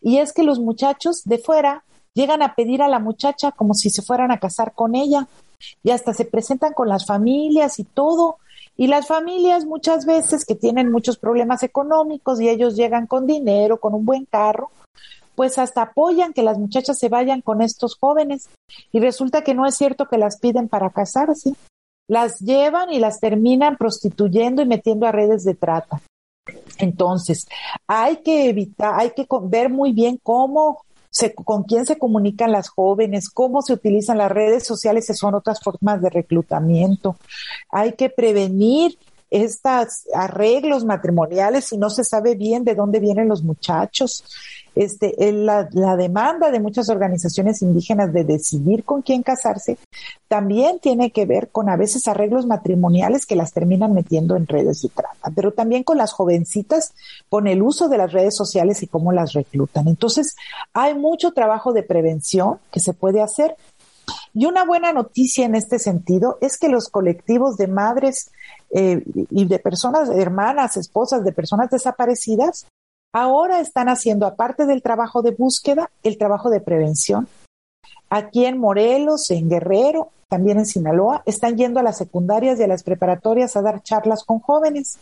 Y es que los muchachos de fuera llegan a pedir a la muchacha como si se fueran a casar con ella y hasta se presentan con las familias y todo. Y las familias muchas veces que tienen muchos problemas económicos y ellos llegan con dinero, con un buen carro, pues hasta apoyan que las muchachas se vayan con estos jóvenes. Y resulta que no es cierto que las piden para casarse. Las llevan y las terminan prostituyendo y metiendo a redes de trata. Entonces, hay que evitar, hay que ver muy bien cómo con quién se comunican las jóvenes, cómo se utilizan las redes sociales, que son otras formas de reclutamiento. Hay que prevenir estos arreglos matrimoniales si no se sabe bien de dónde vienen los muchachos este, la, la, demanda de muchas organizaciones indígenas de decidir con quién casarse también tiene que ver con a veces arreglos matrimoniales que las terminan metiendo en redes de trata, pero también con las jovencitas, con el uso de las redes sociales y cómo las reclutan. Entonces, hay mucho trabajo de prevención que se puede hacer. Y una buena noticia en este sentido es que los colectivos de madres eh, y de personas, hermanas, esposas de personas desaparecidas, Ahora están haciendo, aparte del trabajo de búsqueda, el trabajo de prevención. Aquí en Morelos, en Guerrero, también en Sinaloa, están yendo a las secundarias y a las preparatorias a dar charlas con jóvenes.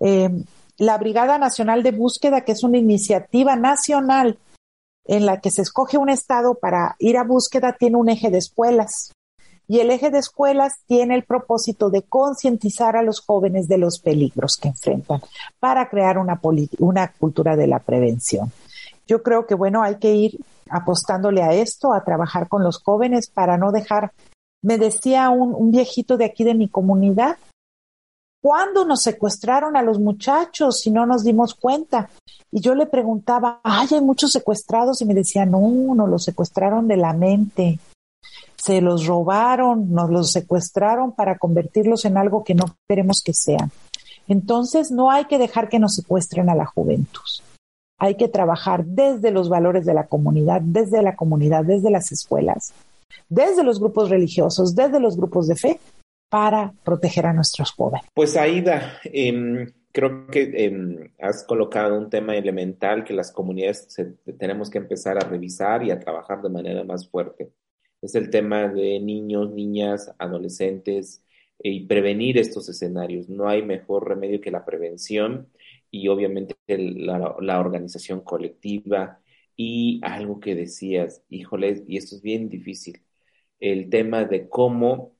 Em, la Brigada Nacional de Búsqueda, que es una iniciativa nacional en la que se escoge un estado para ir a búsqueda, tiene un eje de escuelas. Y el eje de escuelas tiene el propósito de concientizar a los jóvenes de los peligros que enfrentan para crear una, cultura de la prevención. Yo creo que, bueno, hay que ir apostándole a esto, a trabajar con los jóvenes para no dejar. Me decía un, un viejito de aquí de mi comunidad, ¿cuándo nos secuestraron a los muchachos si no nos dimos cuenta? Y yo le preguntaba, ay, hay muchos secuestrados y me decía, no, no los secuestraron de la mente se los robaron, nos los secuestraron para convertirlos en algo que no queremos que sean. Entonces, no hay que dejar que nos secuestren a la juventud. Hay que trabajar desde los valores de la comunidad, desde la comunidad, desde las escuelas, desde los grupos religiosos, desde los grupos de fe, para proteger a nuestros jóvenes. Pues Aida, em, creo que em, has colocado un tema elemental que las comunidades tenemos que empezar a revisar y a trabajar de manera más fuerte es el tema de niños, niñas, adolescentes eh, y prevenir estos escenarios. No hay mejor remedio que la prevención y obviamente la, organización colectiva y algo que decías, híjole, y esto es bien difícil, el tema de cómo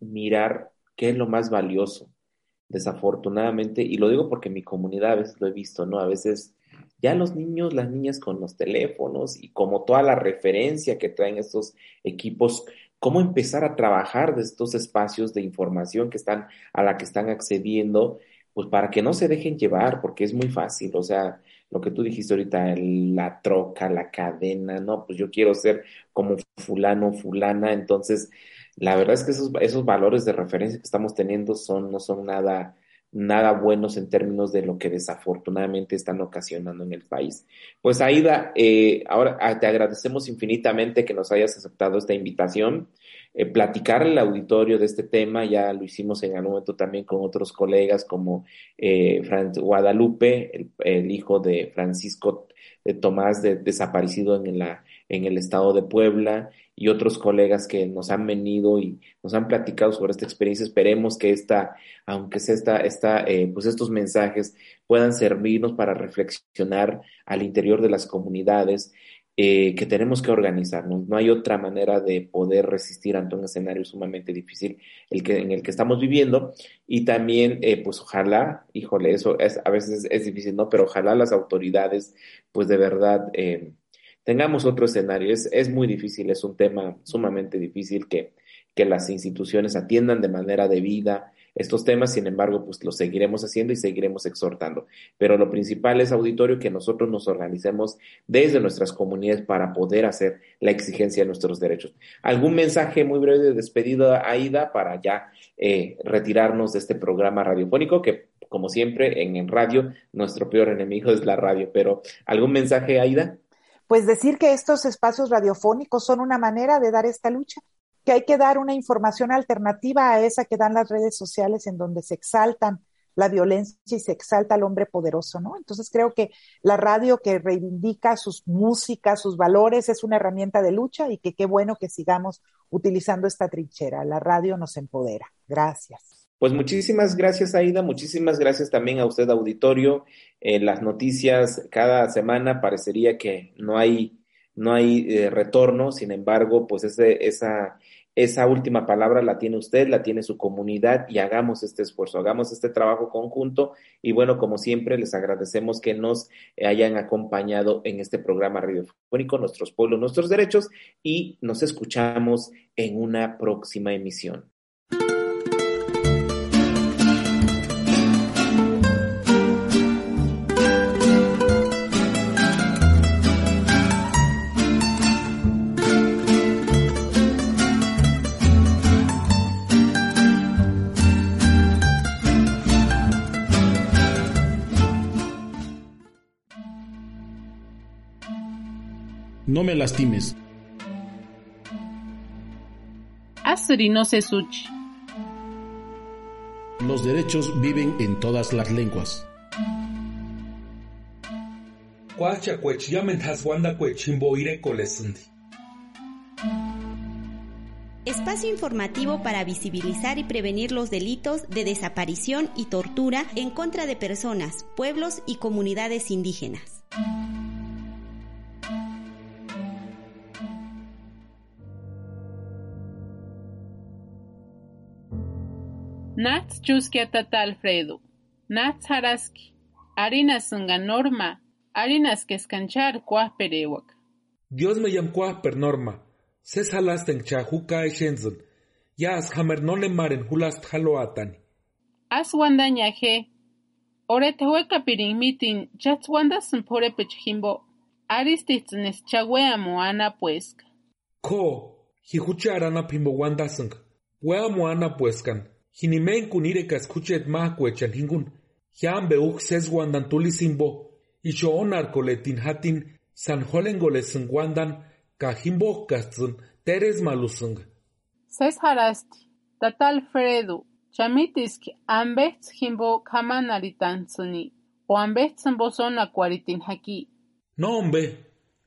mirar qué es lo más valioso. Desafortunadamente, y lo digo porque en mi comunidad a veces lo he visto, ¿no? A veces ya los niños, las niñas con los teléfonos y como toda la referencia que traen estos equipos, cómo empezar a trabajar de estos espacios de información que están a la que están accediendo, pues para que no se dejen llevar, porque es muy fácil, o sea, lo que tú dijiste ahorita, la troca, la cadena, no, pues yo quiero ser como fulano, fulana, entonces la verdad es que esos, esos valores de referencia que estamos teniendo son, no son nada, nada buenos en términos de lo que desafortunadamente están ocasionando en el país. Pues Aida, eh, ahora ah, te agradecemos infinitamente que nos hayas aceptado esta invitación. Eh, platicar el auditorio de este tema, ya lo hicimos en algún momento también con otros colegas como eh, Guadalupe, el, hijo de Francisco de Tomás de, desaparecido en la en el estado de Puebla y otros colegas que nos han venido y nos han platicado sobre esta experiencia. Esperemos que esta, aunque sea esta, esta eh, pues estos mensajes puedan servirnos para reflexionar al interior de las comunidades eh, que tenemos que organizarnos. No hay otra manera de poder resistir ante un escenario sumamente difícil el que, en el que estamos viviendo. Y también, eh, pues ojalá, híjole, eso es, a veces es difícil, ¿no? Pero ojalá las autoridades, pues de verdad, eh, tengamos otro escenario. Es, es muy difícil, es un tema sumamente difícil que, que las instituciones atiendan de manera debida estos temas, sin embargo, pues lo seguiremos haciendo y seguiremos exhortando. Pero lo principal es, auditorio, que nosotros nos organicemos desde nuestras comunidades para poder hacer la exigencia de nuestros derechos. ¿Algún mensaje muy breve de despedida, Aida, para ya eh, retirarnos de este programa radiofónico que, como siempre, en, en radio, nuestro peor enemigo es la radio, pero ¿algún mensaje, Aida? Pues decir que estos espacios radiofónicos son una manera de dar esta lucha, que hay que dar una información alternativa a esa que dan las redes sociales en donde se exaltan la violencia y se exalta al hombre poderoso, ¿no? Entonces creo que la radio que reivindica sus músicas, sus valores, es una herramienta de lucha y que qué bueno que sigamos utilizando esta trinchera. La radio nos empodera. Gracias. Pues muchísimas gracias, Aida. Muchísimas gracias también a usted, auditorio. En las noticias cada semana parecería que no hay, no hay eh, retorno. Sin embargo, pues ese, esa esa última palabra la tiene usted, la tiene su comunidad y hagamos este esfuerzo, hagamos este trabajo conjunto y bueno, como siempre, les agradecemos que nos hayan acompañado en este programa radiofónico, Nuestros Pueblos, Nuestros Derechos y nos escuchamos en una próxima emisión. No me lastimes. Asri no se suchi. Los derechos viven en todas las lenguas. Espacio informativo para visibilizar y prevenir los delitos de desaparición y tortura en contra de personas, pueblos y comunidades indígenas. Nats chuskia tata Alfredo. Nats haraski. Arinas sunga norma. Arinas que escanchar perewak. Dios me llam per norma. Ses halasten chajuka eshenzen. Yas hammer no le maren hulast haloatani. As wanda ñaje. Ore tehueca pirin mitin chats wanda pore pechimbo. Aristitznes chawea moana puesca. Ko, hijucharana pimbo wanda sung. Wea moana puescan. Hinimen kunire kaskuchet mahkuechan hingun. Hian beuk seswandan tulisimbo. Isho onar koletin hatin san holengolesin wandan kahimbo katzun teres malusung. Ses harasti. Tata Alfredo. Chamitiski ambets himbo kamanaritanzuni. O ambets bosona kwaritin haki. No hombre.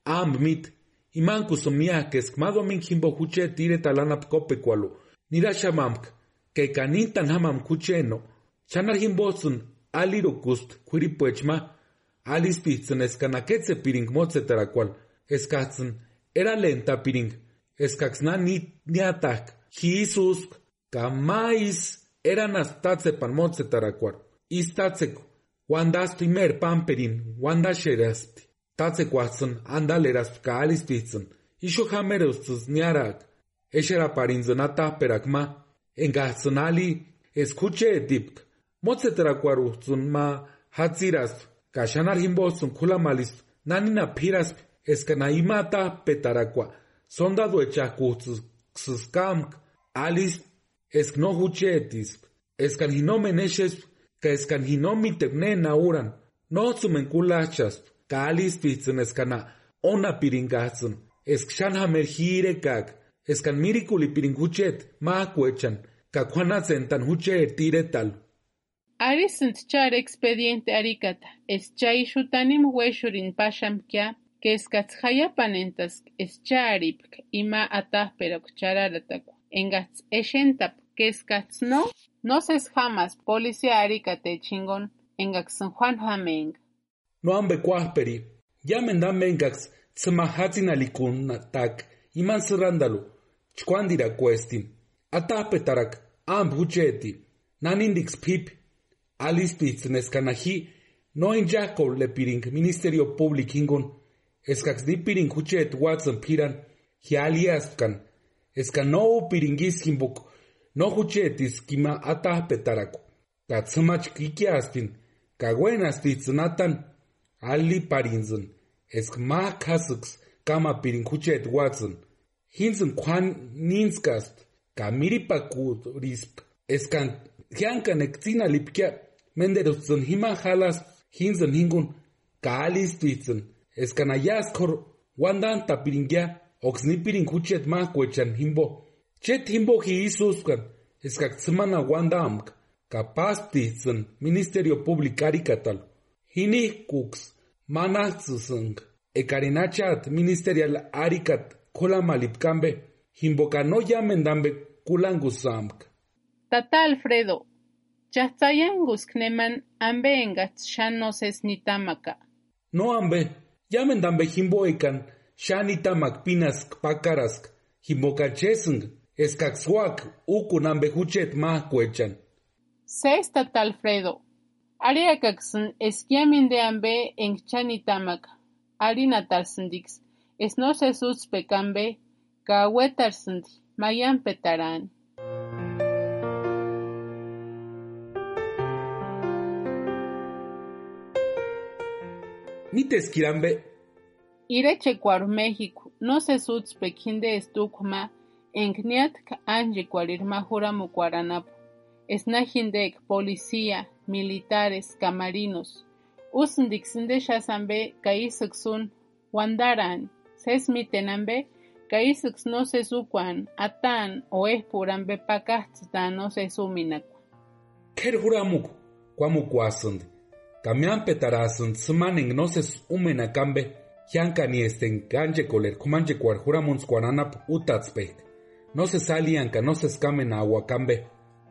Amb mit. Iman kusumiakesk madomin himbo huche tire talanap kopekualo. Nira shamamk que canitan hamam kucheno, chanar himbosun aliro kust kuripuechma, alispitzen eskanaketse piring tarakwal, eskatzen era lenta piring, eskaksna ni niatak, jisusk, kamais eran astatze pan motse tarakwal, istatzeko, wandastu imer pamperin, wanda sherasti, tatzekwatsun andalerast ka alispitzen, isho hamerustus niarak, eshera parinzen ataperakma, engazzonali escuche dipk motsetrakwaruhtsun ma hatsiras kashanar himbosun kulamalis nanina piras eskana imata petarakwa sondado echakutskamk alis eskno huchetis eskan hinome neshes ka eskan hinomi tepne nauran no tsumen kulachas ka alis pitsun eskana ona piringatsun hirekak eskan mirikuli piringuchet ma kuechan kakhuanatzen tan huche tiretal. Arisent char expediente arikata, es chay shutanim hueshurin pashamkia, que eskatz hayapanentas es charipk ima atahperok chararatakwa. Engats eshentap, que eskatz no, no ses jamás policía arikate chingon, engaks Juan Hameng. No ambe cuahperi, yamen damengax tsmahatzin alikun tak, iman srandalu, txkuandira kuesti, atapetarak am bucheti, nanindiks pipi, alistitz neskanahi, noin jakob lepiring ministerio publik ingon, eskaks dipiring huchet watson piran, hi aliaskan, eska no upiringis himbuk, no huchetis kima atapetarak, ka tsumach kikiastin, ka guenastitz natan, aliparinzen, esk makasuks kama piring huchet watson, Hinzen kwan ninskast. Kamiripakud risp. Eskan hiankan ektzina lipkia. Menderutsun hima hinzen hingun. Kaalistitzen. Eskan ayaskor wandan tapiringia. Oxnipirin huchet ma kuechan himbo. Che timboji isuskan, eskak semana wanda amk, kapastizan Ministerio Público Aricatal. Hini kuks, manazusang, ekarinachat Ministerial Aricat, kola malipkambe, himboka no llamen dambe kulangusamk. Tata Alfredo, Chahtayangus kneman ambe engats shanoses nitamaka. No ambe, llamen dambe himboekan, shanitamak pinask pakarask, himboka chesung, eskaksuak ukun ambe huchet ma kuechan. Ses Tata Alfredo, ariakaksun eskiaminde ambe engchanitamaka. Ari es no se suspecambe, kawetarsind, mayan petarán. Nitesquirambe, Ireche cuar México, no se suspecinde estukma, engniat anje cuarirma juramu cuaranapo. Esnajindek, policía, militares, camarinos. Usndixinde shasambe, kaisuksun, wandaran, sesmitenambe, kaisuks no se sukuan, atan, o espurambe pakahtztan no se suminakwa. ker huramuk, kwamukwasund, kamian petarasund, smaning noses umenakambe, Yankani esten ganje koler kumanje kwar huramuns kwananap utatzpek. No se salían no se escamen aguacambe.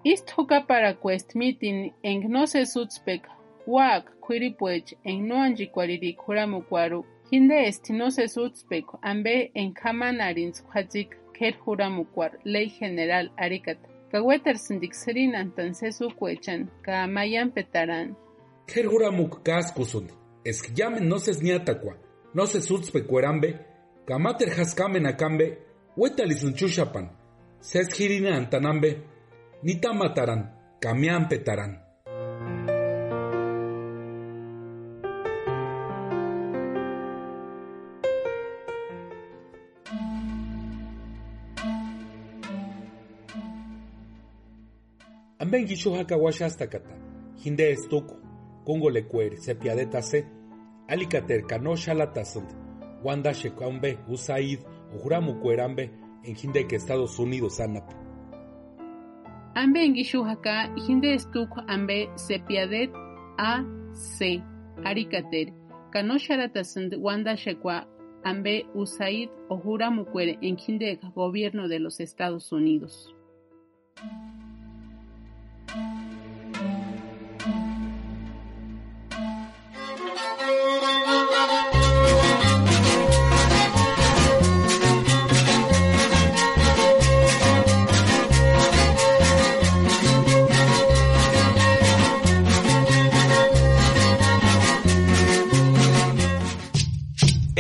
Isthoka para quest meeting en no se sutspek, wak, quiripuech, en no anjiquariri kuramu kwaru. Hinde esti no se sutspek, ambe en kamanarins kwajik ker huramu kwar, ley general arikat. Kaweter sindik serinan tan se sukwechan, ka mayan petaran. Ker es que llamen no se sniatakwa, no se sutzpe cuerambe, kamater haskamen akambe, Amben gishu haka washastakata, hinde estuku, kungo lecuer, sepiadeta se, alikater kano shalatasund, wanda shekambe, usaid, ujuramu cuerambe, en hinde que Estados Unidos anap. Ambe en Gishuhaka, Hinde Estuk Ambe Sepiadet A C Arikater, Kanosharatassend Wanda Shekwa Ambe Usaid Ojura Mukwere en Hinde Gobierno de los Estados Unidos.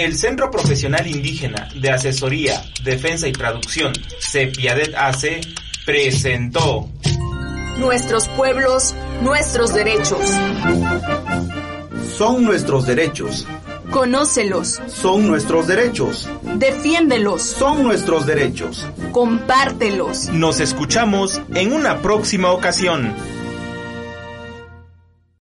El Centro Profesional Indígena de Asesoría, Defensa y Traducción, CEPIADET AC, presentó Nuestros pueblos, nuestros derechos. Son nuestros derechos. Conócelos, Son nuestros derechos. defiéndelos, Son nuestros derechos. compártelos. Nos escuchamos en una próxima ocasión.